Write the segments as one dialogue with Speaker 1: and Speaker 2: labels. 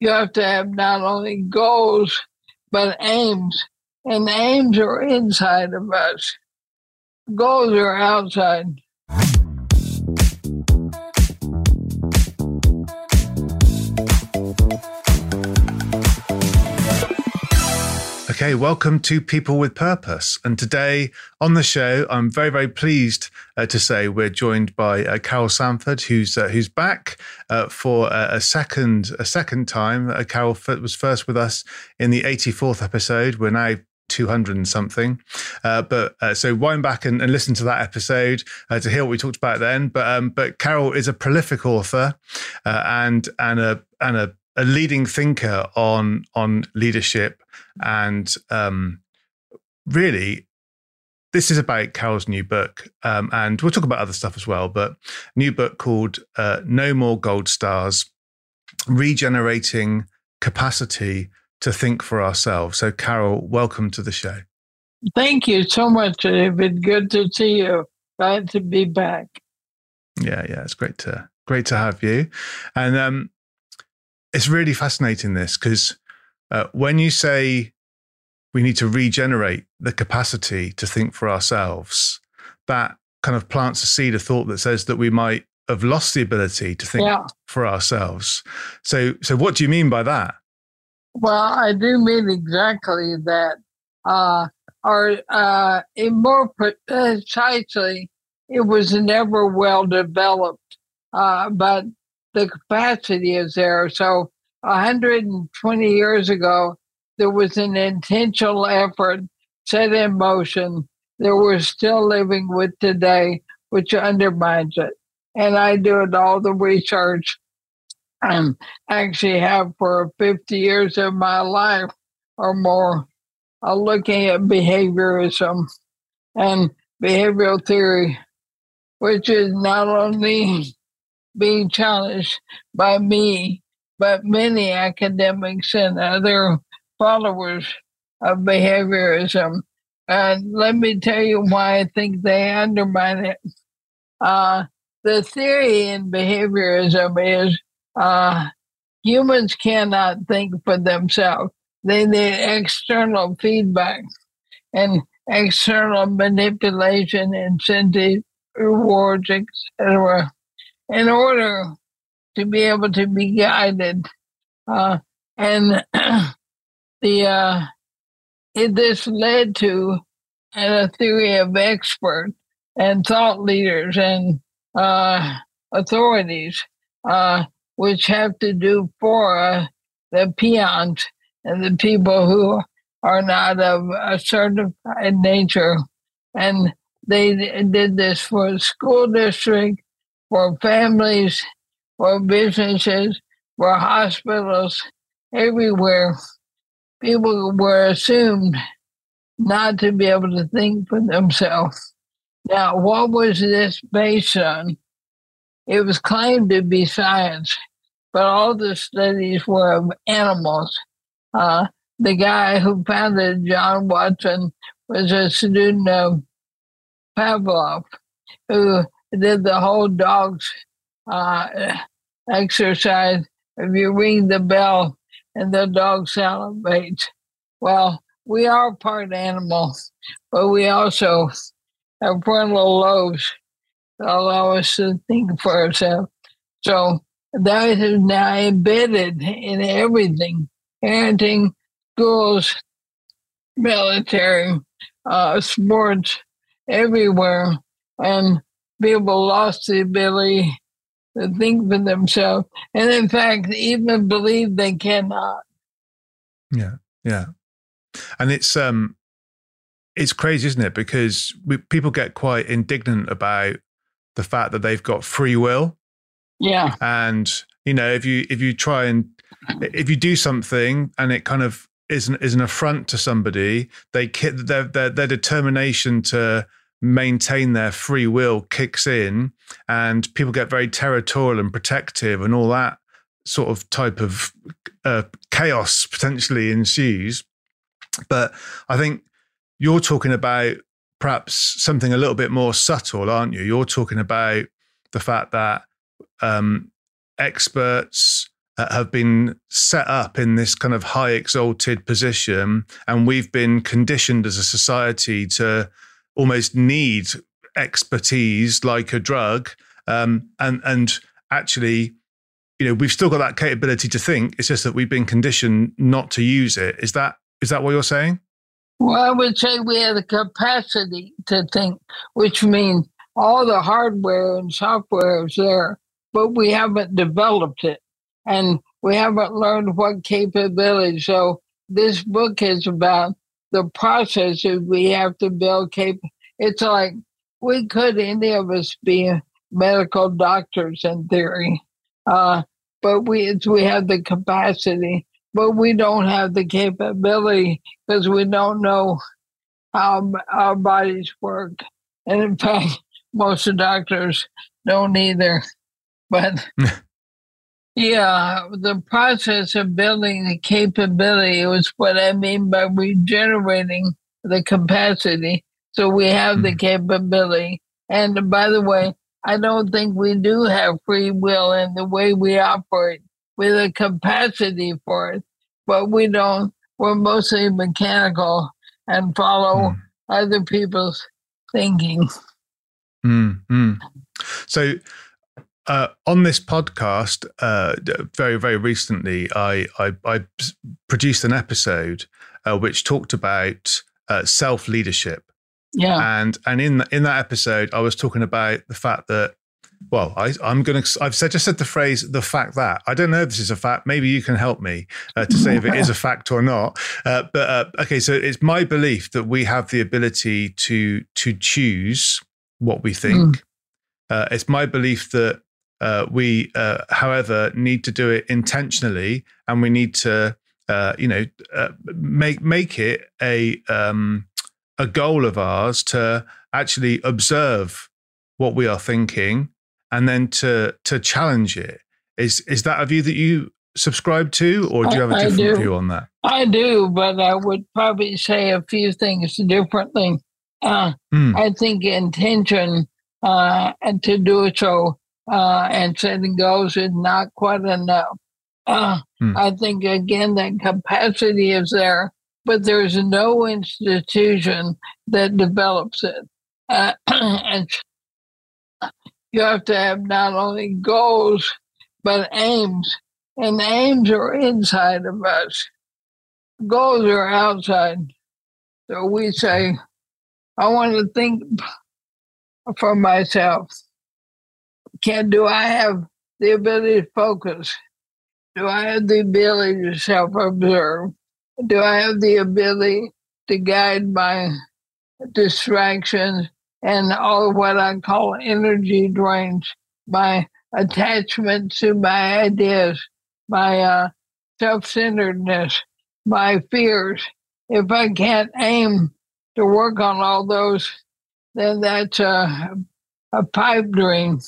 Speaker 1: you have to have not only goals, but aims. And aims are inside of us, goals are outside.
Speaker 2: Okay, welcome to People with Purpose. And today on the show, I'm very, very pleased uh, to say we're joined by uh, Carol Sanford, who's uh, who's back uh, for a, second a second time. Uh, Carol was first with us in the 84th episode. We're now 200 and something. Uh, but uh, so wind back and, and, listen to that episode uh, to hear what we talked about then. But um, but Carol is a prolific author uh, and and a and a a leading thinker on on leadership, and um, really, this is about Carol's new book, um, and we'll talk about other stuff as well. But new book called uh, "No More Gold Stars: Regenerating Capacity to Think for Ourselves." So, Carol, welcome to the show.
Speaker 1: Thank you so much, David. Good to see you. Glad to be back.
Speaker 2: Yeah, yeah, it's great to great to have you. And um, it's really fascinating this because uh, when you say we need to regenerate the capacity to think for ourselves, that kind of plants a seed of thought that says that we might have lost the ability to think yeah. for ourselves. So, so what do you mean by that?
Speaker 1: Well, I do mean exactly that. Uh, or uh, more precisely, it was never well developed, uh, but the capacity is there. So 120 years ago, there was an intentional effort set in motion that we're still living with today, which undermines it. And I do it all the research and actually have for 50 years of my life or more uh, looking at behaviorism and behavioral theory, which is not only being challenged by me, but many academics and other followers of behaviorism. And let me tell you why I think they undermine it. Uh, the theory in behaviorism is uh, humans cannot think for themselves. They need external feedback and external manipulation, incentive, rewards, etc in order to be able to be guided. Uh, and the uh, it, this led to a theory of expert and thought leaders and uh, authorities, uh, which have to do for uh, the peons and the people who are not of a certified nature. And they did this for the school district for families, for businesses, for hospitals, everywhere. People were assumed not to be able to think for themselves. Now, what was this based on? It was claimed to be science, but all the studies were of animals. Uh, the guy who founded John Watson was a student of Pavlov, who did the whole dog's uh, exercise. If you ring the bell and the dog salivates, well, we are part animal, but we also have frontal lobes that allow us to think for ourselves. So that is now embedded in everything parenting, schools, military, uh, sports, everywhere. And people lost the ability to think for themselves, and in fact, even believe they cannot.
Speaker 2: Yeah, yeah, and it's um, it's crazy, isn't it? Because we, people get quite indignant about the fact that they've got free will.
Speaker 1: Yeah,
Speaker 2: and you know, if you if you try and if you do something and it kind of is an, is an affront to somebody, they their, their their determination to maintain their free will kicks in and people get very territorial and protective and all that sort of type of uh, chaos potentially ensues. But I think you're talking about perhaps something a little bit more subtle, aren't you? You're talking about the fact that um, experts uh, have been set up in this kind of high exalted position, and we've been conditioned as a society to almost need expertise like a drug, um, and and actually, you know, we've still got that capability to think. It's just that we've been conditioned not to use it. Is that is that what you're saying?
Speaker 1: Well, I would say we have the capacity to think, which means all the hardware and software is there, but we haven't developed it and we haven't learned what capability. So this book is about the processes we have to build cap. It's like we could any of us be medical doctors in theory, uh, but we we have the capacity, but we don't have the capability because we don't know how our bodies work. And in fact, most of doctors don't either. But yeah, the process of building the capability was what I mean by regenerating the capacity. So we have the hmm. capability. And by the way, I don't think we do have free will in the way we operate with a capacity for it, but we don't, we're mostly mechanical and follow mm. other people's thinking.
Speaker 2: Mm, So, uh, on this podcast, uh, very very recently, I, I, I produced an episode uh, which talked about uh, self leadership.
Speaker 1: Yeah,
Speaker 2: and and in in that episode, I was talking about the fact that well, I, am going to. I've said, just said the phrase "the fact that." I don't know if this is a fact. Maybe you can help me uh, to say if it is a fact or not. Uh, but uh, okay, so it's my belief that we have the ability to to choose what we think. Mm. it's my belief that uh, we, uh, however, need to do it intentionally, and we need to, uh, you know, uh, make make it a um, a goal of ours to actually observe what we are thinking, and then to to challenge it. Is is that a view that you subscribe to, or do you have a different view on that?
Speaker 1: I do, but I would probably say a few things differently. Uh, mm. I think intention uh, to do so uh, and setting goals is not quite enough. Uh, hmm. I think, again, that capacity is there, but there's no institution that develops it. Uh, and you have to have not only goals, but aims. And aims are inside of us, goals are outside. So we say, I want to think for myself can do I have the ability to focus? Do I have the ability to self observe? Do I have the ability to guide my distractions and all what I call energy drains, my attachment to my ideas, my uh, self centeredness, my fears? If I can't aim to work on all those, then that's a, a pipe dream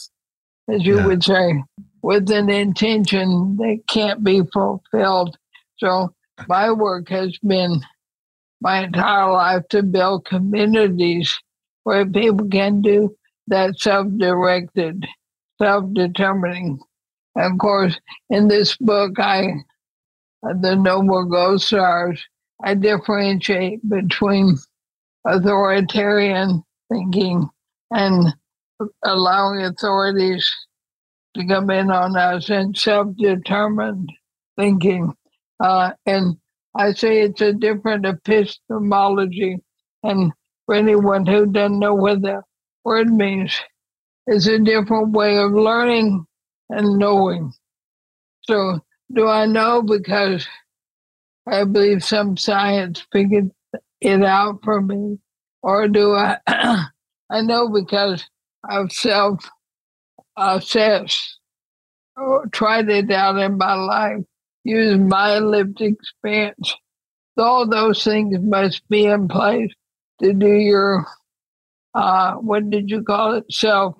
Speaker 1: as you yeah. would say, with an intention that can't be fulfilled. So my work has been my entire life to build communities where people can do that self-directed, self-determining. And of course, in this book, I, the No More Gold Stars, I differentiate between authoritarian thinking and allowing authorities to come in on us and self determined thinking. Uh, and I say it's a different epistemology. And for anyone who doesn't know what the word means, it's a different way of learning and knowing. So, do I know because I believe some science figured it out for me? Or do I, I know because of self assessed, tried it out in my life, used my lived experience. All those things must be in place to do your, uh, what did you call it? Self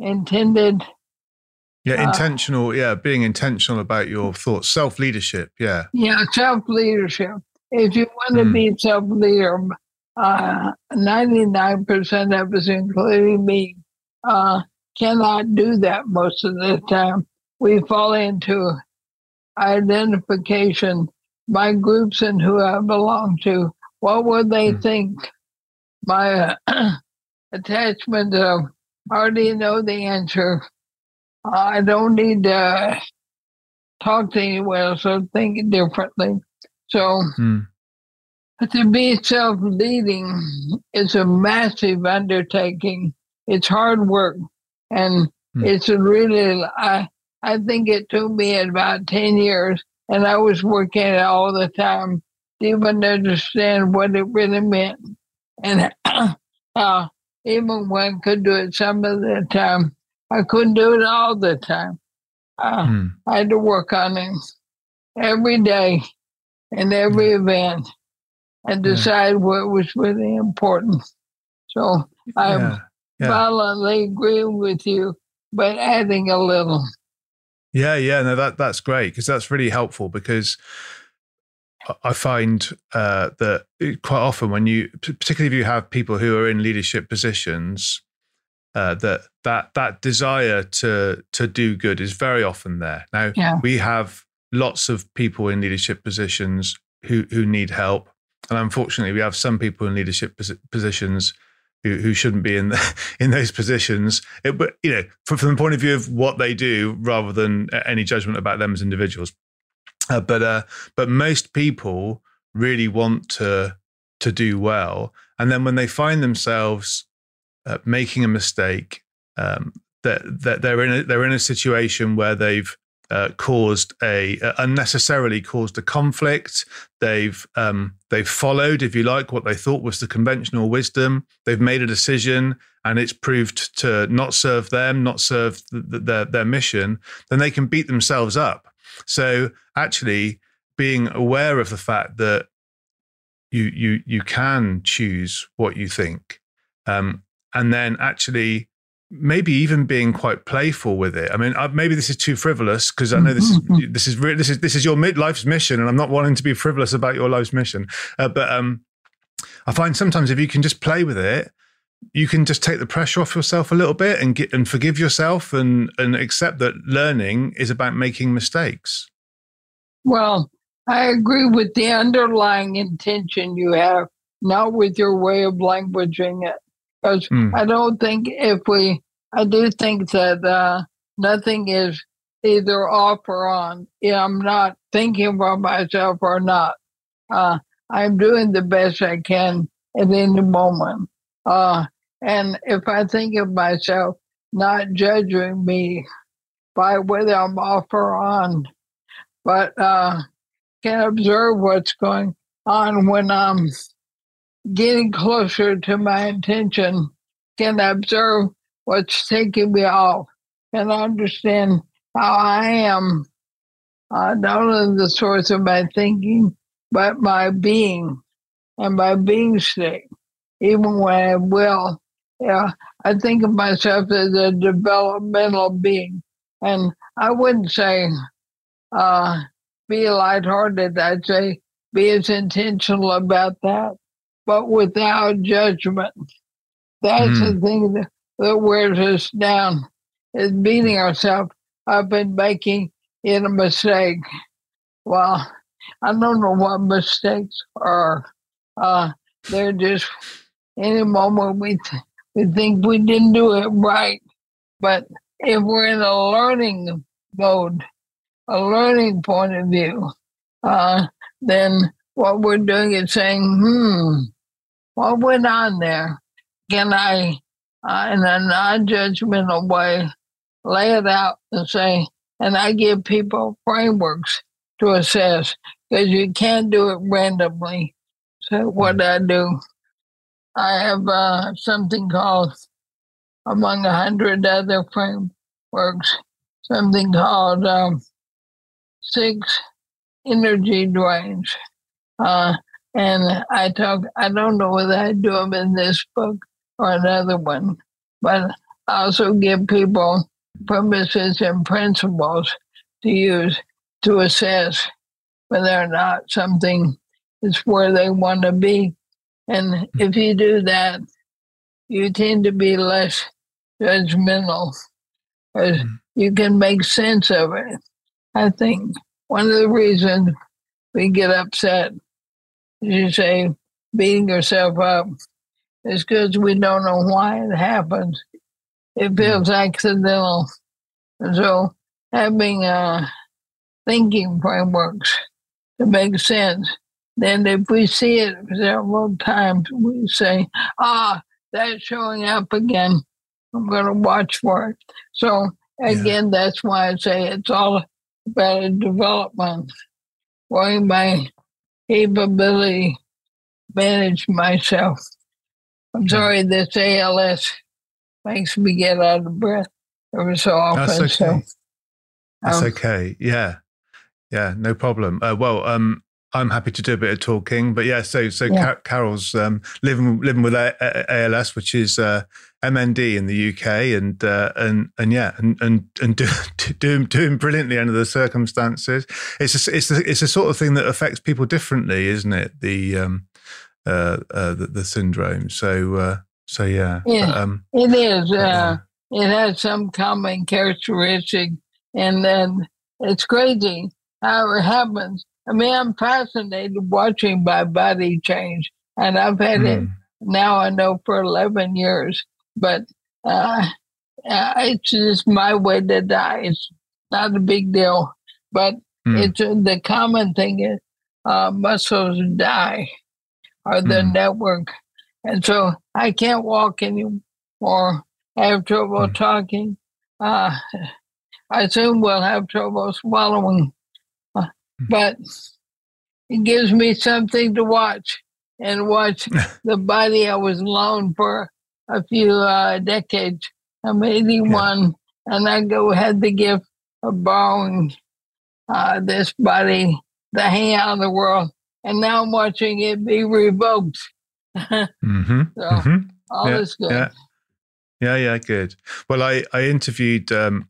Speaker 1: intended.
Speaker 2: Yeah, uh, intentional. Uh, yeah, being intentional about your thoughts, self leadership. Yeah.
Speaker 1: Yeah, self leadership. If you want to mm. be self leader, uh, 99% of us, including me, uh, cannot do that most of the time. We fall into identification, by groups and who I belong to, what would they mm. think? My uh, attachment of I already know the answer. I don't need to talk to anyone else or think differently. So mm. To be self leading is a massive undertaking. It's hard work. And mm. it's really, I, I think it took me about 10 years, and I was working it all the time to even understand what it really meant. And uh, even when I could do it some of the time, I couldn't do it all the time. Uh, mm. I had to work on it every day and every mm. event and decide yeah. what was really important. So I yeah. yeah. violently agree with you, but adding a little.
Speaker 2: Yeah, yeah, no, that that's great because that's really helpful because I find uh, that quite often when you, particularly if you have people who are in leadership positions, uh, that that that desire to to do good is very often there. Now yeah. we have lots of people in leadership positions who who need help, and unfortunately, we have some people in leadership positions who, who shouldn't be in the, in those positions. It, but you know, from, from the point of view of what they do, rather than any judgment about them as individuals. Uh, but uh, but most people really want to to do well, and then when they find themselves uh, making a mistake, um, that that they're in a, they're in a situation where they've uh, caused a uh, unnecessarily caused a conflict. They've um, they've followed, if you like, what they thought was the conventional wisdom. They've made a decision, and it's proved to not serve them, not serve the, the, their their mission. Then they can beat themselves up. So actually, being aware of the fact that you you you can choose what you think, um, and then actually maybe even being quite playful with it. I mean, maybe this is too frivolous because I know this is mm-hmm. this is this is this is your life's mission, and I'm not wanting to be frivolous about your life's mission. Uh, but um, I find sometimes if you can just play with it, you can just take the pressure off yourself a little bit and get and forgive yourself and and accept that learning is about making mistakes.
Speaker 1: Well, I agree with the underlying intention you have, not with your way of languaging it because mm. I don't think if we, I do think that uh, nothing is either off or on. I'm not thinking about myself or not. Uh, I'm doing the best I can at any moment. Uh, and if I think of myself, not judging me by whether I'm off or on, but uh, can observe what's going on when I'm getting closer to my intention can observe what's taking me off and understand how I am uh, not only the source of my thinking, but my being and my being state. Even when I will, yeah, I think of myself as a developmental being. And I wouldn't say uh, be lighthearted. I'd say be as intentional about that but without judgment. That's mm. the thing that, that wears us down, is beating ourselves up and making it a mistake. Well, I don't know what mistakes are. Uh, they're just any moment we th- we think we didn't do it right. But if we're in a learning mode, a learning point of view, uh, then what we're doing is saying, hmm, what went on there? Can I, uh, in a non judgmental way, lay it out and say, and I give people frameworks to assess because you can't do it randomly. So, what I do, I have uh, something called, among a hundred other frameworks, something called um, six energy drains. Uh, and I talk, I don't know whether I do them in this book or another one, but I also give people premises and principles to use to assess whether or not something is where they want to be. And if you do that, you tend to be less judgmental because mm. you can make sense of it, I think. one of the reasons we get upset, you say, beating yourself up, is because we don't know why it happens. It hmm. feels accidental. And so having uh, thinking frameworks to make sense, then if we see it several times, we say, ah, that's showing up again. I'm going to watch for it. So again, yeah. that's why I say it's all about a development, growing my capability, manage myself. I'm sorry, this ALS makes me get out of breath every so often.
Speaker 2: That's okay.
Speaker 1: So,
Speaker 2: That's um, okay. Yeah. Yeah, no problem. Uh, well, um, I'm happy to do a bit of talking, but yeah. So, so yeah. Car- Carol's um, living living with a- a- ALS, which is uh, MND in the UK, and uh, and and yeah, and and and do, doing doing brilliantly under the circumstances. It's a, it's a, it's a sort of thing that affects people differently, isn't it? The um, uh, uh, the, the syndrome. So uh, so yeah,
Speaker 1: yeah, um, it is. Uh, it has some common characteristic, and then it's crazy how it happens. I mean, I'm fascinated watching my body change, and I've had mm. it hmm. now. I know for 11 years, but uh, uh, it's just my way to die. It's not a big deal, but mm. it's uh, the common thing is uh, muscles die or the mm. network, and so I can't walk anymore. I have trouble hmm. talking. Uh, I soon will have trouble swallowing but it gives me something to watch and watch the body I was alone for a few uh, decades. I'm 81, yeah. and I go had the gift of borrowing uh, this body hang out in the world, and now I'm watching it be revoked. mm-hmm. So mm-hmm. all yeah, is good.
Speaker 2: Yeah. yeah, yeah, good. Well, I I interviewed um,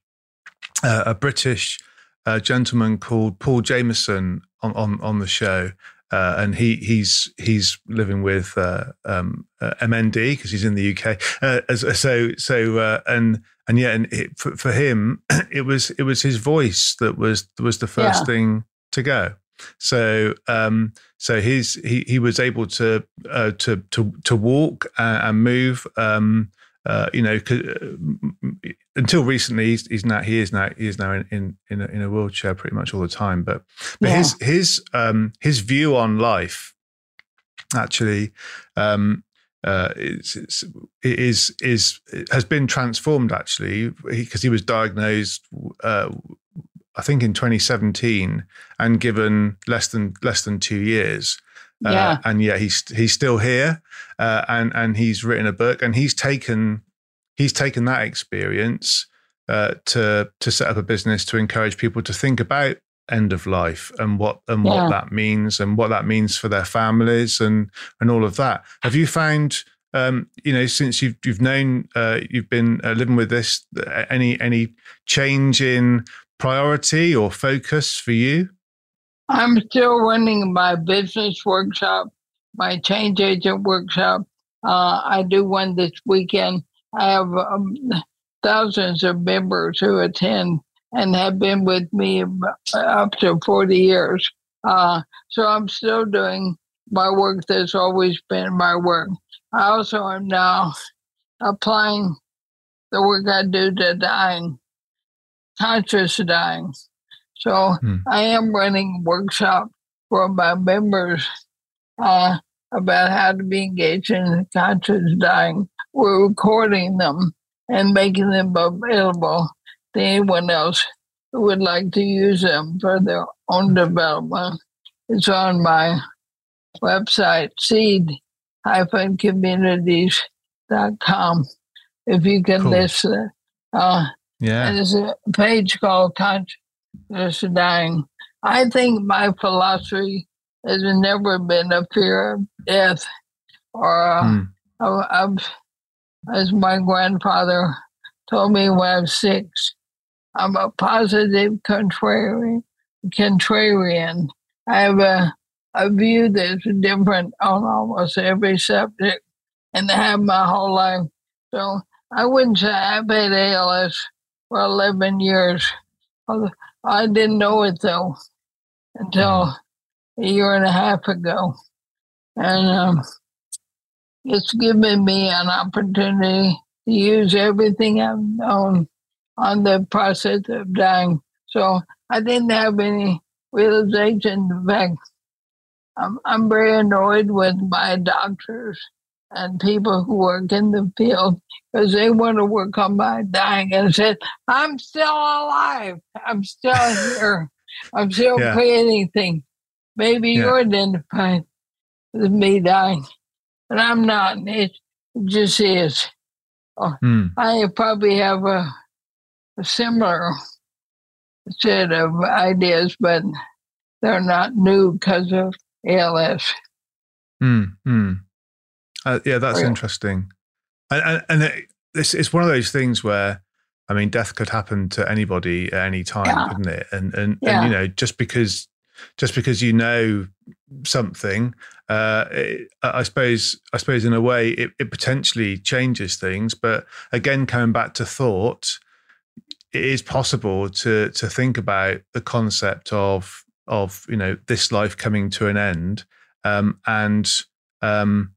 Speaker 2: uh, a British a gentleman called Paul Jameson on on, on the show. Uh, and he he's he's living with uh, um, uh, MND because he's in the UK. Uh, as, so so uh, and and yeah, and it, for, for him, it was it was his voice that was was the first yeah. thing to go. So um, so his he he was able to uh, to to to walk and move. Um, uh, you know, uh, until recently, he's, he's now he is now he is now in in in a, in a wheelchair pretty much all the time. But but yeah. his his um, his view on life actually um, uh, is, is is has been transformed actually because he, he, was diagnosed. Uh, I think in 2017, and given less than less than two years, uh, yeah. and yet he's he's still here, uh, and and he's written a book, and he's taken he's taken that experience uh, to to set up a business to encourage people to think about end of life and what and yeah. what that means and what that means for their families and and all of that. Have you found? Um, you know, since you've you've known uh, you've been uh, living with this, any any change in priority or focus for you?
Speaker 1: I'm still running my business workshop, my change agent workshop. Uh, I do one this weekend. I have um, thousands of members who attend and have been with me up to 40 years. Uh, so I'm still doing my work that's always been my work. I also am now applying the work I do to dying, conscious dying. So hmm. I am running workshop for my members uh, about how to be engaged in conscious dying. We're recording them and making them available to anyone else who would like to use them for their own development. It's on my website, seed-communities.com. If you can cool. listen, uh, yeah. there's a page called Conscious just dying. I think my philosophy has never been a fear of death or uh, mm. as my grandfather told me when I was six, I'm a positive contrarian. contrarian. I have a, a view that's different on almost every subject and I have my whole life. So I wouldn't say I've had ALS for 11 years. I didn't know it though. until a year and a half ago. And um, it's given me an opportunity to use everything I've known on the process of dying. So I didn't have any realization. In fact, I'm, I'm very annoyed with my doctors and people who work in the field because they want to work on my dying and said, I'm still alive. I'm still here. I'm still yeah. creating things. Maybe yeah. you're identified with me dying, but I'm not. It just is. Oh, hmm. I probably have a, a similar set of ideas, but they're not new because of ALS.
Speaker 2: Hmm. hmm. Uh, yeah, that's oh, interesting. And, and, and it, it's, it's one of those things where, I mean, death could happen to anybody at any time, yeah. couldn't it? And and, yeah. and you know, just because just because you know something, uh, it, I suppose I suppose in a way it, it potentially changes things. But again, coming back to thought, it is possible to to think about the concept of of you know this life coming to an end, um, and um,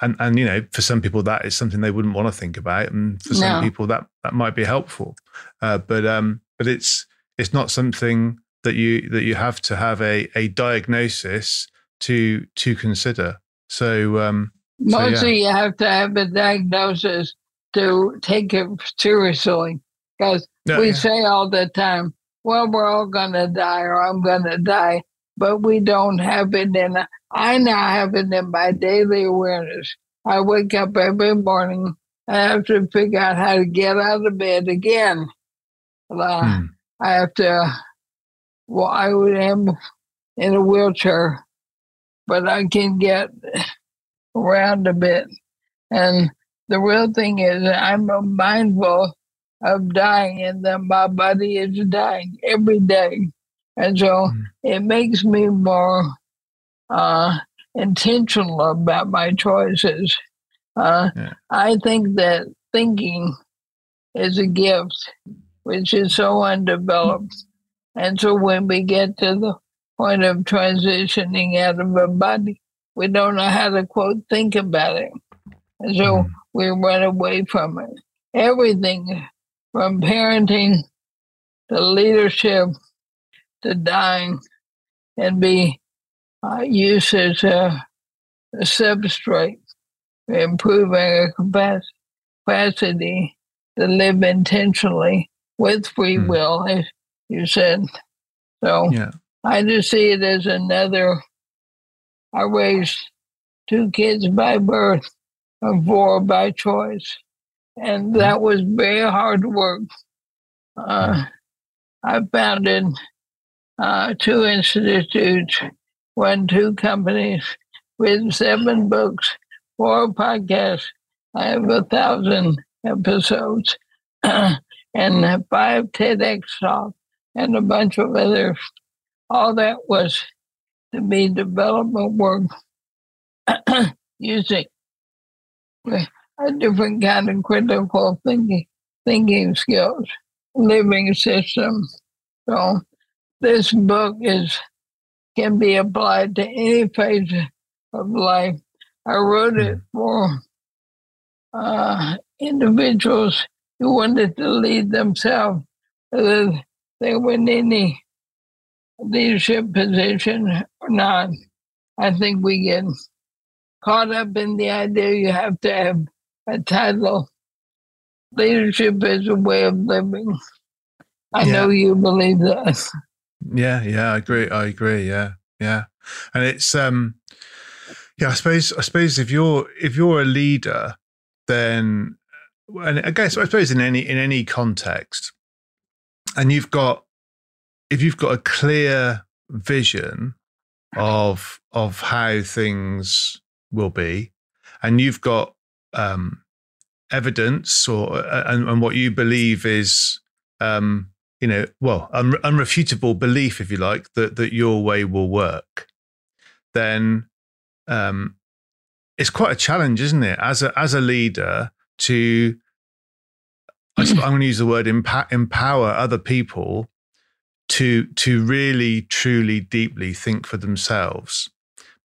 Speaker 2: and and you know for some people that is something they wouldn't want to think about, and for some no. people that that might be helpful. Uh, but um, but it's it's not something that you that you have to have a a diagnosis to to consider. So um,
Speaker 1: mostly so, yeah. you have to have a diagnosis to take it seriously because we yeah. say all the time, well, we're all going to die or I'm going to die, but we don't have it in I now have it in my daily awareness. I wake up every morning. I have to figure out how to get out of bed again. Uh, hmm. I have to, well, I am in a wheelchair, but I can get around a bit. And the real thing is, I'm mindful of dying and that my body is dying every day. And so mm. it makes me more uh, intentional about my choices. Uh, yeah. I think that thinking is a gift, which is so undeveloped. And so when we get to the point of transitioning out of a body, we don't know how to quote think about it. And so mm. we run away from it. Everything from parenting to leadership to dying and be uh, used as a, a substrate improving a capacity to live intentionally with free mm. will, as you said. So yeah. I just see it as another. I raised two kids by birth and four by choice and that was very hard work. Uh, I founded uh, two institutes, one, two companies, with seven books, four podcasts. I have a thousand episodes and five TEDx talks and a bunch of others. All that was to be development work using a different kind of critical thinking thinking skills, living system. So this book is can be applied to any phase of life. I wrote it hmm. for uh, individuals who wanted to lead themselves, whether they were in any leadership position or not. I think we get caught up in the idea you have to have a title. Leadership is a way of living. I yeah. know you believe that.
Speaker 2: Yeah, yeah, I agree. I agree. Yeah, yeah, and it's um, yeah. I suppose I suppose if you're if you're a leader, then and I guess I suppose in any in any context, and you've got if you've got a clear vision of of how things will be, and you've got um, evidence or uh, and, and, what you believe is um, you know well un- unrefutable belief if you like that that your way will work then um, it's quite a challenge isn't it as a as a leader to I am going to use the word empower other people to to really truly deeply think for themselves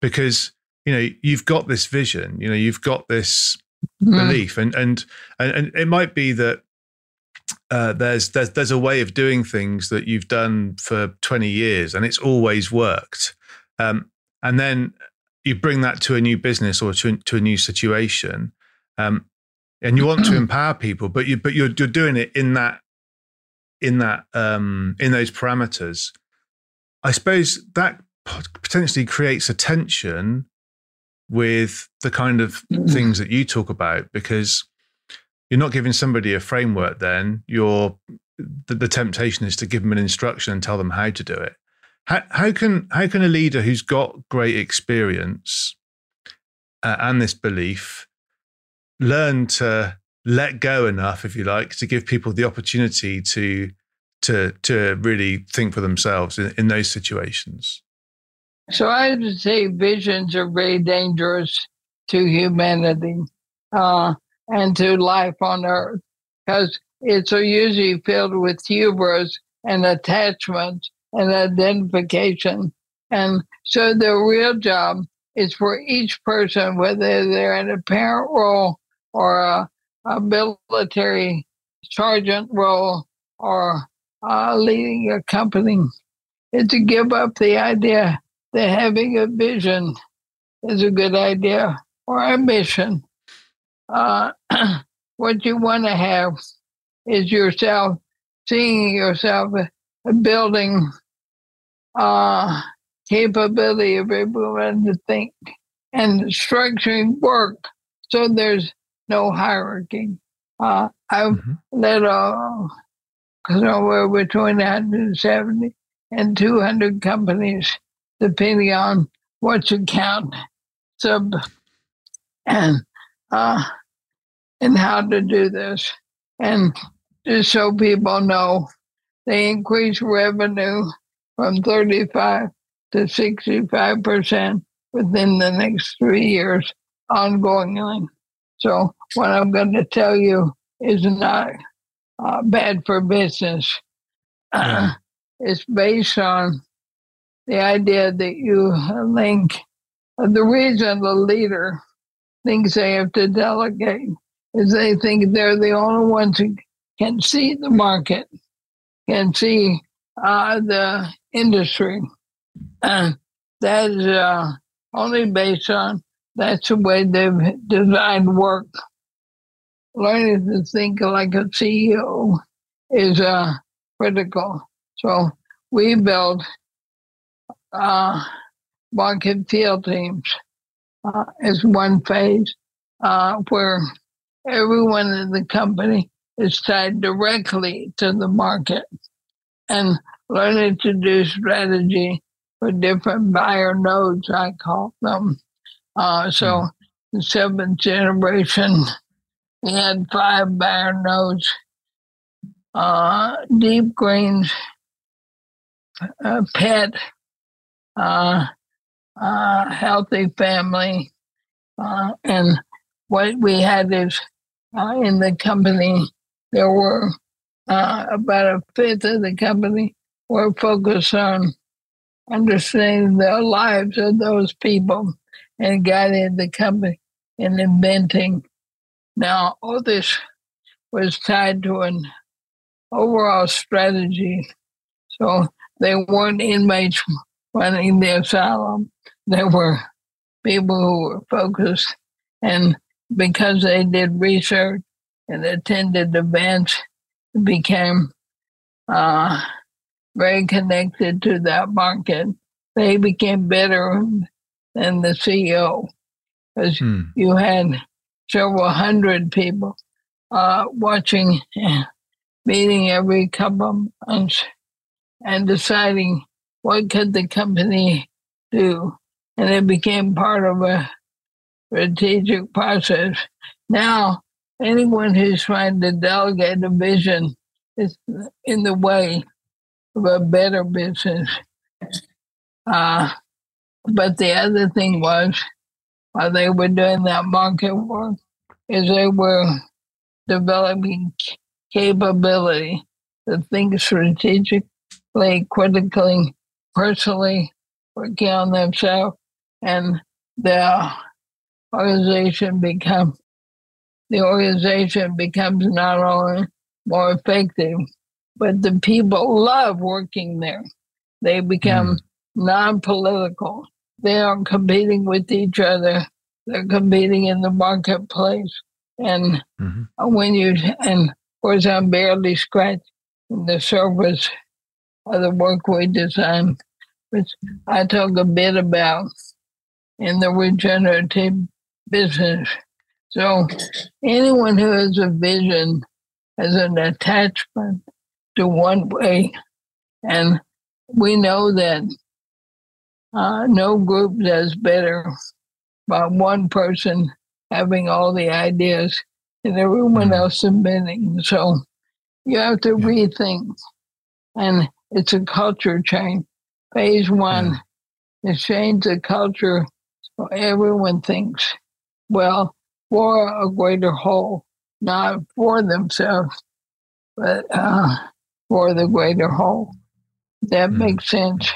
Speaker 2: because you know you've got this vision you know you've got this mm. belief and, and and and it might be that uh, there's there's there's a way of doing things that you've done for 20 years and it's always worked um, and then you bring that to a new business or to, to a new situation um, and you want to empower people but you but you're, you're doing it in that in that um, in those parameters i suppose that potentially creates a tension with the kind of mm. things that you talk about because you're not giving somebody a framework then. You're the, the, temptation is to give them an instruction and tell them how to do it. How, how can how can a leader who's got great experience uh, and this belief learn to let go enough if you like to give people the opportunity to to to really think for themselves in, in those situations?
Speaker 1: So I would say visions are very dangerous to humanity. Uh, and to life on Earth because it's usually filled with hubris and attachment and identification. And so the real job is for each person, whether they're in a parent role or a, a military sergeant role or uh, leading a company, is to give up the idea that having a vision is a good idea or a mission. Uh, what you want to have is yourself seeing yourself building uh, capability of everyone to think and structuring work so there's no hierarchy. Uh, I've mm-hmm. led a somewhere between 170 and 200 companies depending on what you count sub and uh, and how to do this. And just so people know, they increase revenue from 35 to 65 percent within the next three years ongoingly. So what I'm going to tell you is not uh, bad for business. Uh, it's based on the idea that you link the reason the leader thinks they have to delegate is they think they're the only ones who can see the market, can see uh, the industry. And that is uh, only based on that's the way they've designed work. Learning to think like a CEO is uh, critical. So we build uh, market field teams uh, is one phase uh, where everyone in the company is tied directly to the market and learning to do strategy for different buyer nodes, I call them. Uh, so hmm. the seventh generation, we had five buyer nodes. Uh, deep greens, uh, pet, uh, uh, healthy family. Uh, and what we had is uh, in the company, there were uh, about a fifth of the company were focused on understanding the lives of those people and guiding the company in inventing. Now, all this was tied to an overall strategy. So they weren't inmates running the asylum. There were people who were focused, and because they did research and attended events, became uh, very connected to that market. They became better than the CEO because hmm. you had several hundred people uh, watching, meeting every couple months, and deciding what could the company do? And it became part of a strategic process. Now, anyone who's trying to delegate a vision is in the way of a better business. Uh, but the other thing was, while they were doing that market work, is they were developing capability to think strategically, critically, personally working on themselves, and the organization become the organization becomes not only more effective, but the people love working there. They become mm. non-political. They aren't competing with each other. They're competing in the marketplace. And mm-hmm. when you and of course I'm barely scratching the surface of the work we design, which I talk a bit about in the regenerative business. So anyone who has a vision has an attachment to one way. And we know that uh, no group does better by one person having all the ideas and everyone mm-hmm. else submitting. So you have to rethink. And it's a culture change. Phase one yeah. is change the culture so everyone thinks, well, for a greater whole, not for themselves, but uh, for the greater whole. That mm. makes sense.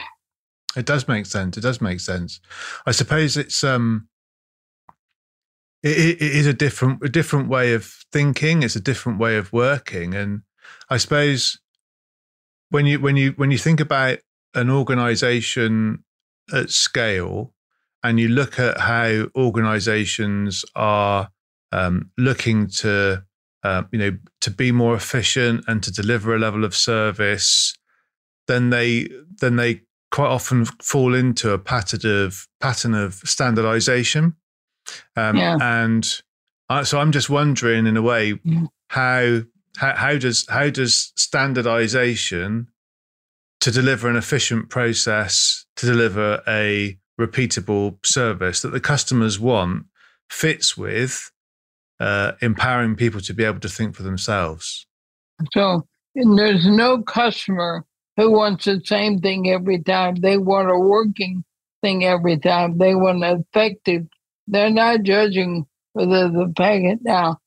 Speaker 2: It does make sense. It does make sense. I suppose it's um, it, it is a different a different way of thinking. It's a different way of working, and I suppose when you when you when you think about an organization at scale and you look at how organizations are um, looking to uh, you know to be more efficient and to deliver a level of service then they then they quite often fall into a pattern of pattern of standardization um, yeah. and I, so i'm just wondering in a way mm. how, how how does how does standardization to deliver an efficient process to deliver a repeatable service that the customers want fits with uh, empowering people to be able to think for themselves.
Speaker 1: So there's no customer who wants the same thing every time. They want a working thing every time. They want an effective. They're not judging whether the packet now.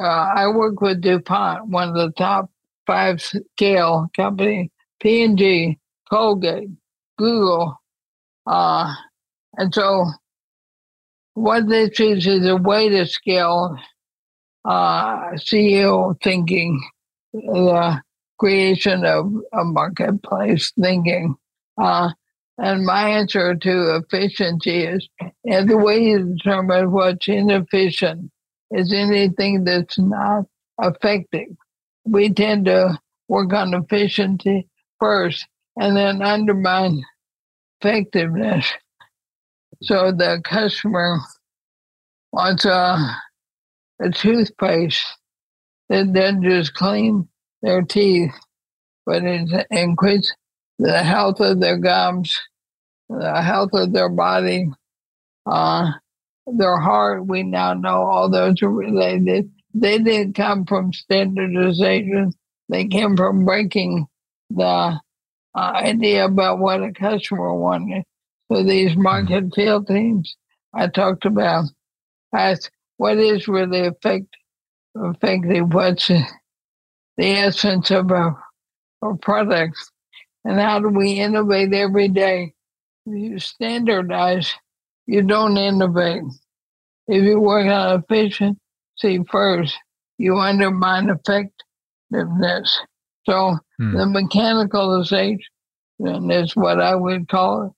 Speaker 1: Uh, I work with DuPont, one of the top five scale company, P&G, Colgate, Google, uh, and so what this is is a way to scale uh, CEO thinking, the creation of a marketplace thinking. Uh, and my answer to efficiency is and the way you determine what's inefficient is anything that's not effective. We tend to work on efficiency first and then undermine effectiveness. So the customer wants a, a toothpaste that then just clean their teeth, but it increases the health of their gums, the health of their body, uh, their heart. We now know all those are related. They didn't come from standardization. They came from breaking the uh, idea about what a customer wanted. So these hmm. market field teams I talked about asked what is really effective, effective what's the essence of a, a product, and how do we innovate every day? If you standardize, you don't innovate. If you work on efficiency first, you undermine effectiveness. So hmm. the mechanicalization is what I would call it.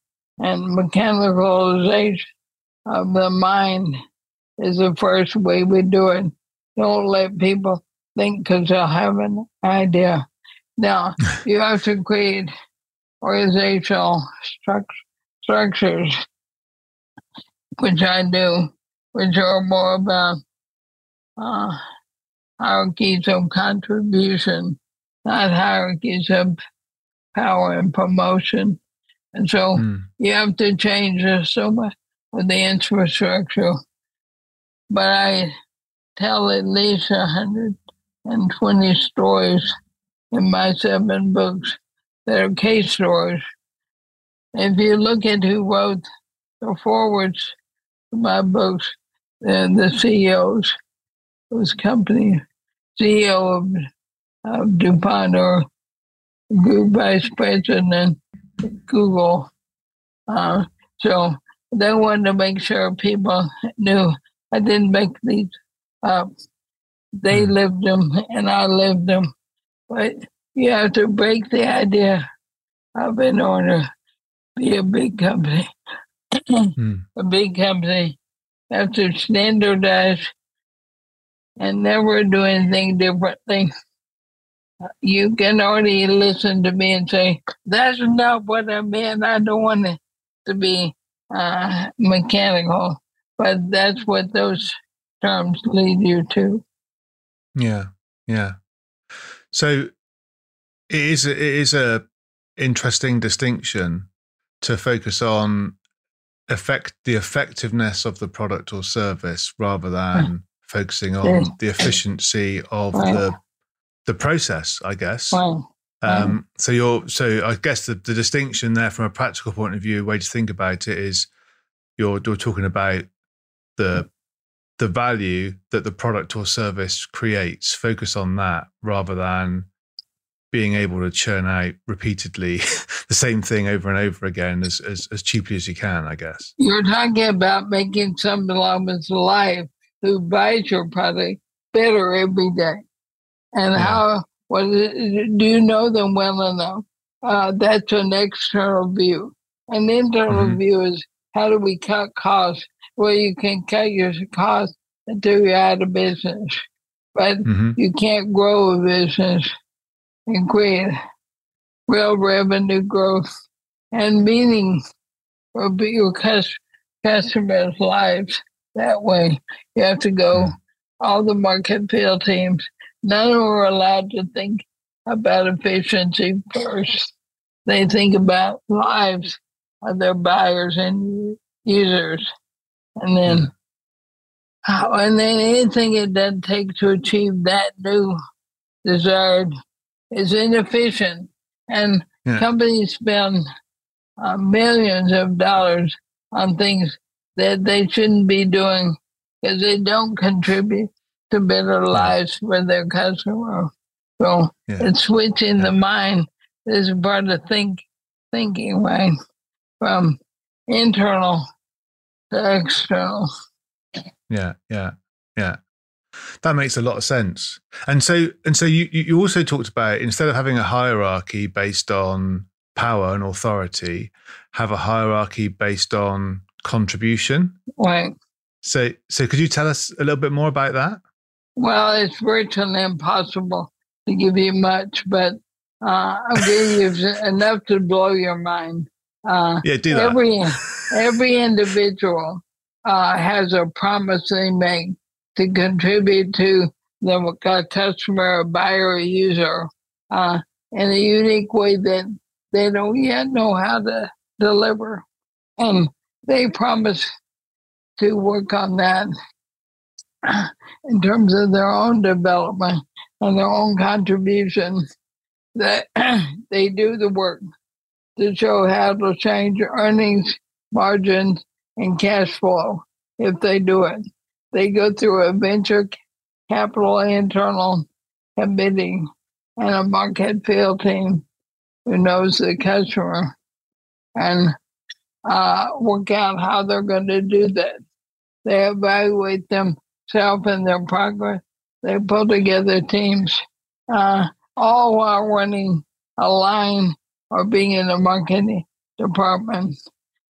Speaker 1: And mechanicalization of the mind is the first way we do it. Don't let people think because they'll have an idea. Now, you have to create organizational struct- structures, which I do, which are more about uh, hierarchies of contribution not hierarchies of power and promotion. And so mm. you have to change this so much with the infrastructure. But I tell at least 120 stories in my seven books that are case stories. If you look at who wrote the forwards to my books, and the CEOs, of those company CEO of of DuPont or group vice president Google. Uh, so they wanted to make sure people knew I didn't make these up. They hmm. lived them and I lived them. But you have to break the idea of in order to be a big company. mm. A big company have to standardize and never do anything differently. You can already listen to me and say, That's not what I meant. I don't want it to be uh, mechanical. But that's what those terms lead you to.
Speaker 2: Yeah, yeah. So it is it is a interesting distinction to focus on effect the effectiveness of the product or service rather than focusing on the efficiency of the the process i guess um, so you're so i guess the, the distinction there from a practical point of view way to think about it is you're you're talking about the the value that the product or service creates focus on that rather than being able to churn out repeatedly the same thing over and over again as, as, as cheaply as you can, I guess.
Speaker 1: You're talking about making some someone's life who buys your product better every day. And yeah. how, what, do you know them well enough? Uh, that's an external view. An internal mm-hmm. view is how do we cut costs? Well, you can cut your costs until you're out of business, but mm-hmm. you can't grow a business and create real revenue growth and meaning for your customers' lives that way. You have to go, all the market field teams, none of them are allowed to think about efficiency first. They think about lives of their buyers and users. And then, and then anything it doesn't take to achieve that new desired is inefficient, and yeah. companies spend uh, millions of dollars on things that they shouldn't be doing because they don't contribute to better lives for their customer. So yeah. it's switching yeah. the mind is part of think thinking, right? From internal to external.
Speaker 2: Yeah, yeah, yeah. That makes a lot of sense. And so and so you you also talked about instead of having a hierarchy based on power and authority, have a hierarchy based on contribution.
Speaker 1: Right.
Speaker 2: So so could you tell us a little bit more about that?
Speaker 1: Well, it's virtually impossible to give you much, but uh, I'll give you enough to blow your mind.
Speaker 2: Uh, yeah, do that.
Speaker 1: Every every individual uh, has a promise they make to contribute to the customer, buyer, or user uh, in a unique way that they don't yet know how to deliver. And they promise to work on that in terms of their own development and their own contribution that they do the work to show how to change earnings, margins, and cash flow if they do it. They go through a venture capital internal committee and a market field team who knows the customer and uh, work out how they're going to do that. They evaluate themselves and their progress. They pull together teams, uh, all while running a line or being in the marketing department.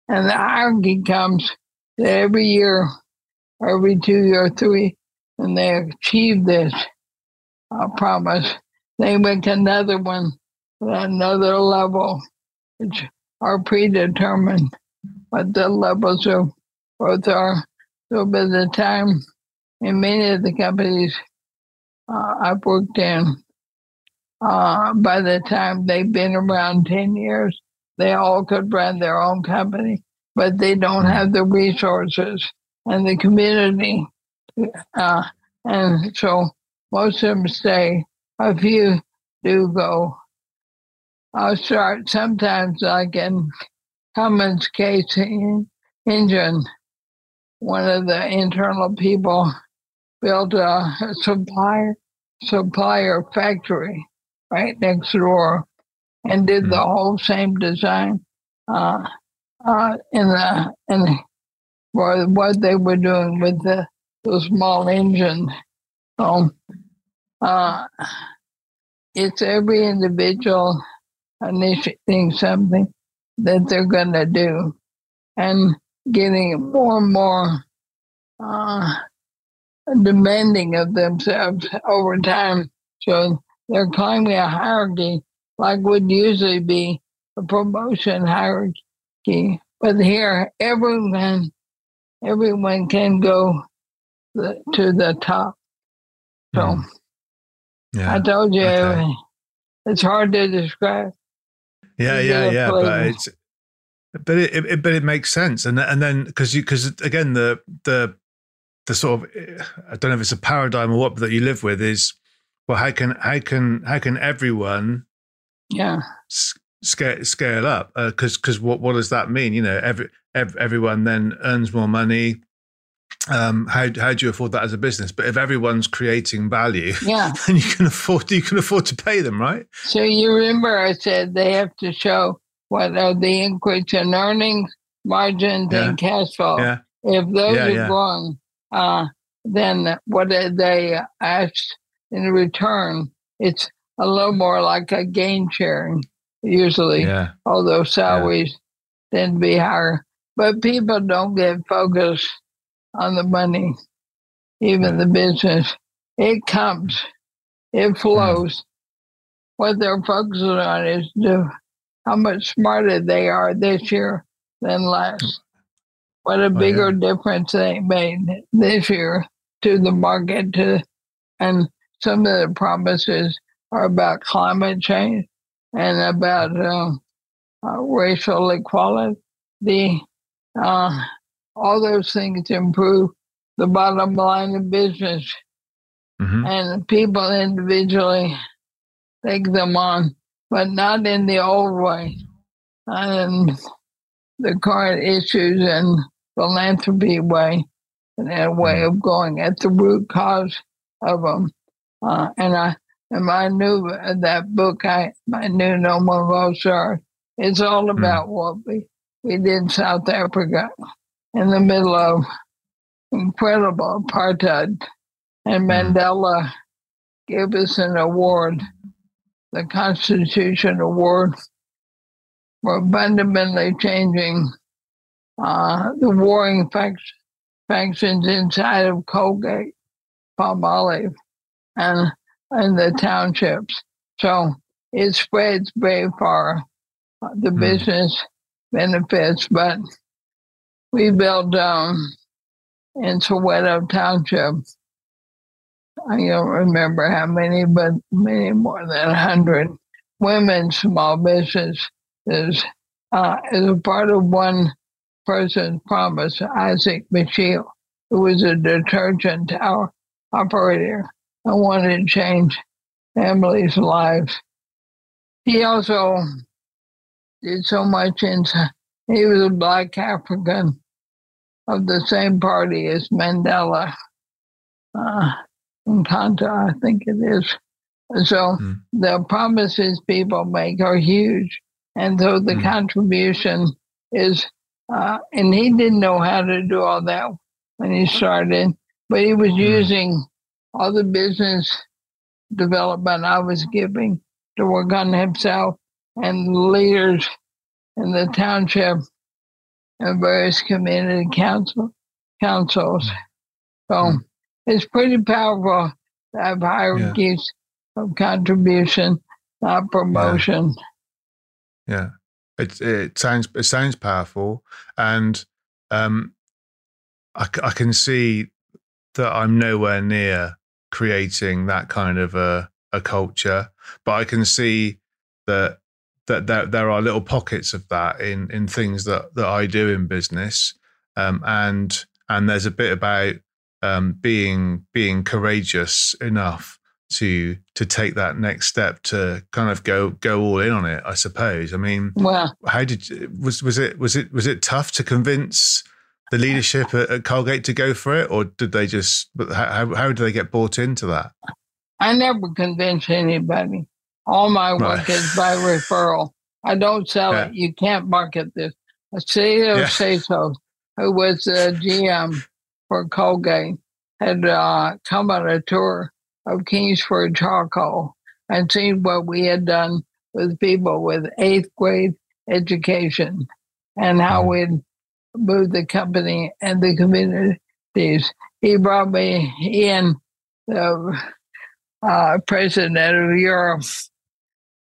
Speaker 1: And the hierarchy comes every year every two or three, and they achieve this uh, promise, they make another one at another level, which are predetermined what the levels of growth are. So by the time, in many of the companies uh, I've worked in, uh, by the time they've been around 10 years, they all could run their own company, but they don't have the resources and the community. Uh, and so most of them stay. A few do go. I'll start sometimes like in Cummins case engine. One of the internal people built a, supplier supplier factory right next door, and did the whole same design uh, uh, in the in for what they were doing with the, the small engine. So uh, it's every individual initiating something that they're going to do and getting more and more uh, demanding of themselves over time. So they're climbing a hierarchy like would usually be a promotion hierarchy. But here, everyone, everyone can go the, to the top. So mm. yeah. I told you okay. it's hard to describe.
Speaker 2: Yeah, yeah, yeah. But it's but it, it, but it makes sense, and and then because you because again the the the sort of I don't know if it's a paradigm or what that you live with is well how can how can how can everyone
Speaker 1: yeah
Speaker 2: scale scale up because uh, because what what does that mean you know every, every everyone then earns more money um, how how do you afford that as a business? But if everyone's creating value,
Speaker 1: yeah,
Speaker 2: then you can afford you can afford to pay them, right?
Speaker 1: So you remember I said they have to show what are the increase in earnings, margins, yeah. and cash flow.
Speaker 2: Yeah.
Speaker 1: If those yeah, are yeah. Uh, then what they ask in return? It's a little more like a gain sharing usually,
Speaker 2: yeah.
Speaker 1: although salaries tend to be higher. But people don't get focused on the money, even the business. It comes, it flows. What they're focusing on is the, how much smarter they are this year than last. What a oh, bigger oh, yeah. difference they made this year to the market. To and some of the promises are about climate change and about uh, uh, racial equality. The uh, all those things improve the bottom line of business. Mm-hmm. And people individually take them on, but not in the old way. And the current issues and philanthropy way, and a way mm-hmm. of going at the root cause of them. Uh, and I, and my new that book, I my new No More Vulture, it's all mm-hmm. about mm. what we we did in South Africa in the middle of incredible apartheid. And hmm. Mandela gave us an award, the Constitution Award, for fundamentally changing uh, the warring fact- factions inside of Colgate, Palmolive, and, and the townships. So it spreads very far. The mm. business benefits, but we built um, in Soweto Township. I don't remember how many, but many more than 100 women small businesses uh, as a part of one person's promise, Isaac Michelle, who was a detergent tower operator and wanted to change families' lives. He also did so much in he was a black African of the same party as Mandela uh, Nkata, I think it is. So mm. the promises people make are huge. And so the mm. contribution is, uh, and he didn't know how to do all that when he started, but he was mm. using all the business development I was giving to work on himself and leaders in the township and various community council councils. So mm. it's pretty powerful to have hierarchies yeah. of contribution, not promotion.
Speaker 2: Yeah. Yeah. It, it sounds it sounds powerful, and um, I, I can see that I'm nowhere near creating that kind of a, a culture, but I can see that that there, there are little pockets of that in in things that that I do in business, um, and and there's a bit about um, being being courageous enough to to take that next step to kind of go go all in on it. I suppose. I mean,
Speaker 1: well,
Speaker 2: how did was was it was it was it tough to convince the leadership at, at Colgate to go for it, or did they just? How how did they get bought into that?
Speaker 1: I never convince anybody All my work right. is by referral. I don't sell yeah. it. You can't market this. A CEO yeah. Sato, who was the GM for Colgate, had uh, come on a tour of Kingsford Charcoal and seen what we had done with people with eighth grade education and how mm. we'd moved the company and the communities. He brought me in, the uh, president of Europe,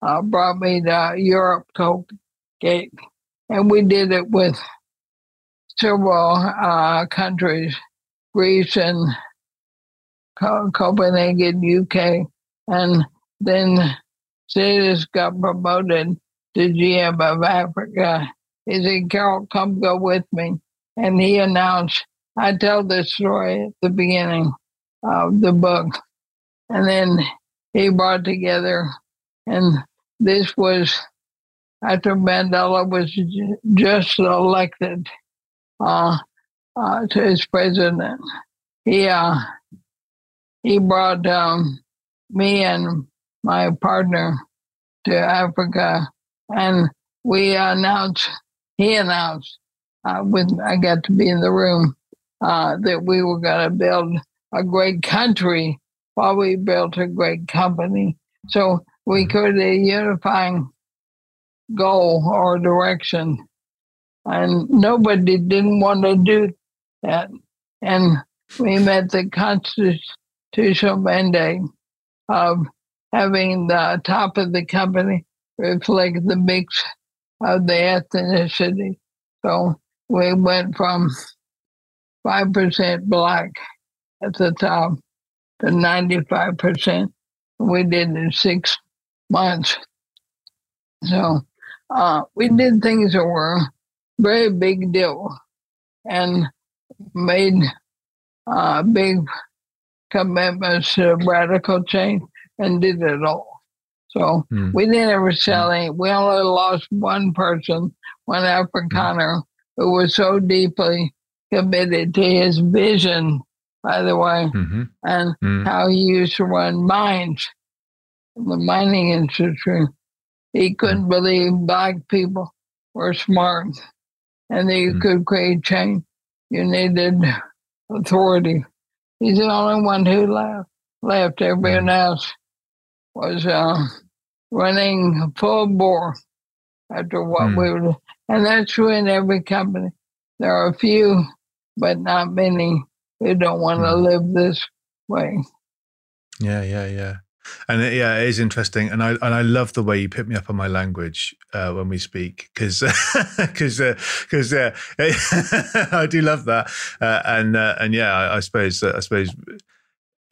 Speaker 1: uh, brought me to Europe Colgate, and we did it with several uh, countries, Greece and Copenhagen, UK, and then Sidis got promoted to GM of Africa. He said, Carol, come go with me. And he announced, I tell this story at the beginning of the book. And then he brought together, and this was after Mandela was just elected uh, uh, to his president. He uh, he brought um, me and my partner to Africa, and we announced. He announced uh, when I got to be in the room uh, that we were going to build a great country while we built a great company. So we could a unifying goal or direction, and nobody didn't want to do that. And we met the constitutional mandate of having the top of the company reflect the mix of the ethnicity. So we went from 5% black at the top to 95%. We did in six months. So uh, we did things that were very big deal and made uh, big commitments to radical change and did it all. So mm. we didn't ever sell any. We only lost one person, one Afrikaner, mm. who was so deeply committed to his vision, by the way, mm-hmm. and mm. how he used to run mines, the mining industry. He couldn't believe black people were smart and that you could create change. You needed authority. He's the only one who left. Left. Everyone else was uh, running full bore after what mm. we were, and that's true in every company. There are a few, but not many, who don't want to mm. live this way.
Speaker 2: Yeah, yeah, yeah. And it, yeah, it is interesting, and I and I love the way you pick me up on my language uh, when we speak, because because because uh, I do love that, uh, and uh, and yeah, I, I suppose I suppose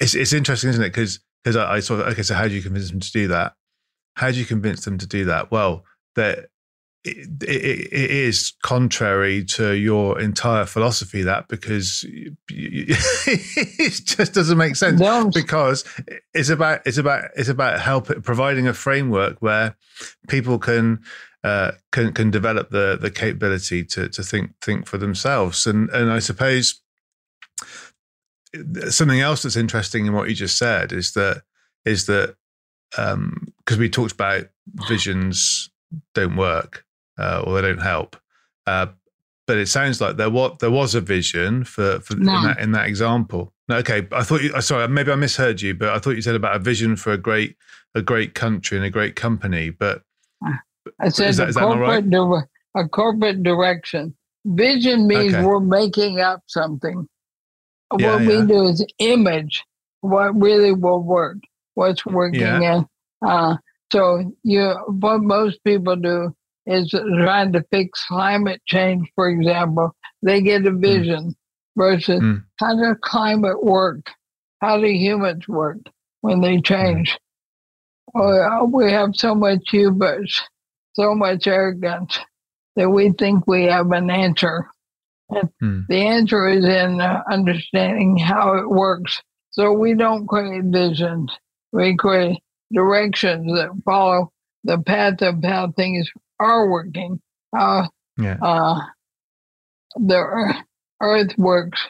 Speaker 2: it's it's interesting, isn't it? Because because I, I sort of okay, so how do you convince them to do that? How do you convince them to do that? Well, that it, it, it is contrary to your entire philosophy that because it just doesn't make sense no. because it's about it's about it's about help providing a framework where people can uh, can can develop the the capability to to think think for themselves and and I suppose something else that's interesting in what you just said is that is that because um, we talked about visions don't work uh, or they don't help, uh, but it sounds like there was there was a vision for for no. in, that, in that example. No, okay, I thought you. Sorry, maybe I misheard you, but I thought you said about a vision for a great a great country and a great company. But
Speaker 1: I said is that, is corporate right? a corporate direction. Vision means okay. we're making up something yeah, what yeah. we do is image what really will work, what's working. Yeah. And uh, so you, what most people do is trying to fix climate change, for example. They get a hmm. vision mm. versus mm. how does climate work? How do humans work when they hmm. change? Mm. we have so much hubris, so much arrogance that we think we have an answer Hmm. The answer is in uh, understanding how it works. So we don't create visions, we create directions that follow the path of how things are working, how yeah. uh, the earth works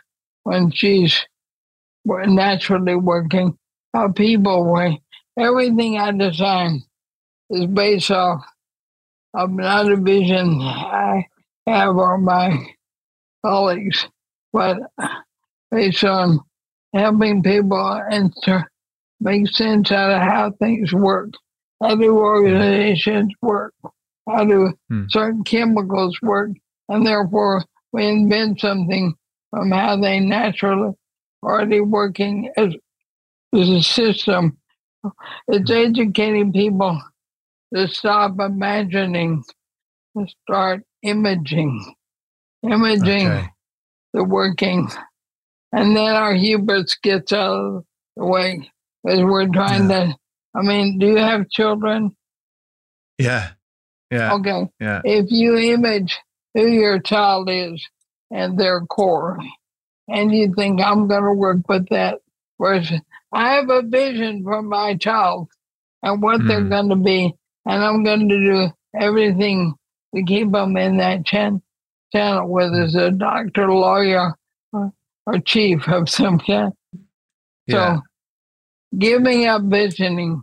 Speaker 1: when she's naturally working, how people work. Everything I design is based off of not a vision I have or my colleagues, but based on helping people and to make sense out of how things work. How do organizations work? How do hmm. certain chemicals work? And therefore, we invent something from how they naturally already working as, as a system. It's hmm. educating people to stop imagining, to start imaging, imaging okay. the working. And then our hubris gets out of the way because we're trying yeah. to. I mean, do you have children?
Speaker 2: Yeah. Yeah.
Speaker 1: Okay.
Speaker 2: Yeah.
Speaker 1: If you image who your child is and their core, and you think, I'm going to work with that person, I have a vision for my child and what mm. they're hmm. going to be, and I'm going to do everything to keep them in that chan- channel, whether it's a doctor, lawyer, or, or chief of some kind. Yeah. So, giving up visioning,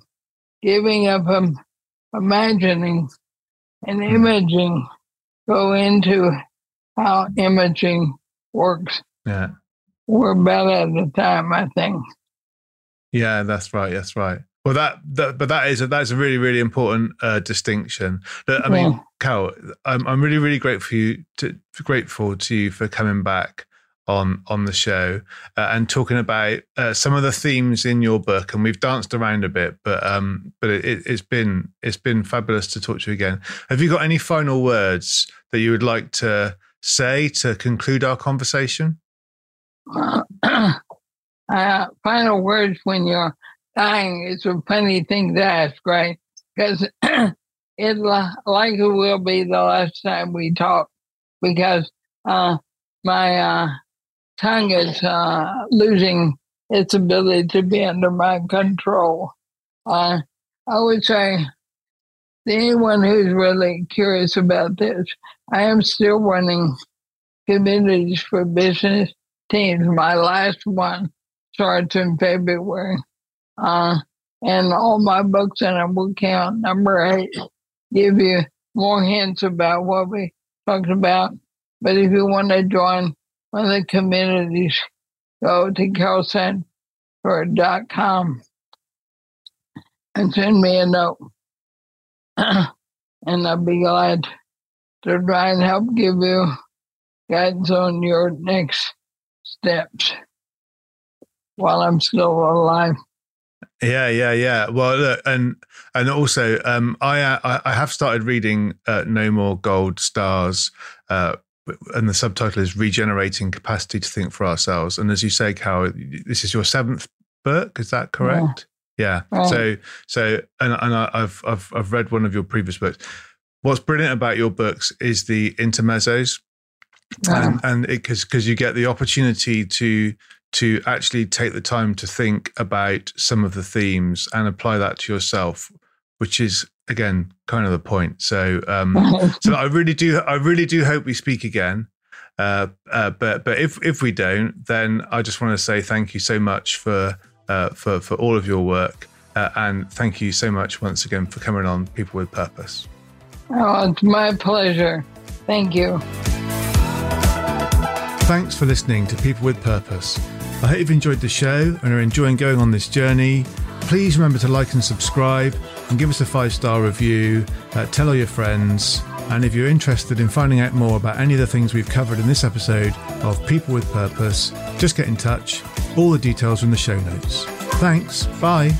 Speaker 1: giving up um, imagining, and hmm. imaging go into how imaging works.
Speaker 2: Yeah.
Speaker 1: We're better at the time, I think.
Speaker 2: Yeah, that's right. That's right. Well, that, that but that is a, that's a really really important uh, distinction. But, I mean, yeah. Cal, I'm I'm really really grateful for you to grateful to you for coming back on on the show uh, and talking about uh, some of the themes in your book. And we've danced around a bit, but um, but it, has been it's been fabulous to talk to you again. Have you got any final words that you would like to say to conclude our conversation?
Speaker 1: Uh, final words when you're dying is a funny thing to ask, right? Because it likely will be the last time we talk because uh, my uh, tongue is uh, losing its ability to be under my control. Uh, I would say anyone who's really curious about this, I am still running communities for business teams. My last one starts in February. Uh, and all my books and I'm working on number eight give you more hints about what we talked about. But if you want to join of the communities, go to carolsanford.com and send me a note. and I'll be glad to try and help give you guidance on your next steps while I'm still alive.
Speaker 2: Yeah, yeah, yeah. Well, look, and and also, um, I I have started reading uh, No More Gold Stars uh, and the subtitle is regenerating capacity to think for ourselves. And as you say Cal this is your seventh book is that correct? Yeah, yeah. so so and, and I've, I've i've read one of your previous books. What's brilliant about your books is the intermezzos. And and because because you get the opportunity to to actually take the time to think about some of the themes and apply that to yourself which is again kind of the point. So um, so I really do I really do hope we speak again. Uh, uh, but but if if we don't, then I just want to say thank you so much for uh, for for all of your work, uh, and thank you so much once again for coming on People with Purpose.
Speaker 1: Oh, it's my pleasure. Thank you.
Speaker 2: Thanks for listening to People with Purpose. I hope you've enjoyed the show and are enjoying going on this journey. Please remember to like and subscribe and give us a five star review. Uh, tell all your friends. And if you're interested in finding out more about any of the things we've covered in this episode of People with Purpose, just get in touch. All the details are in the show notes. Thanks. Bye.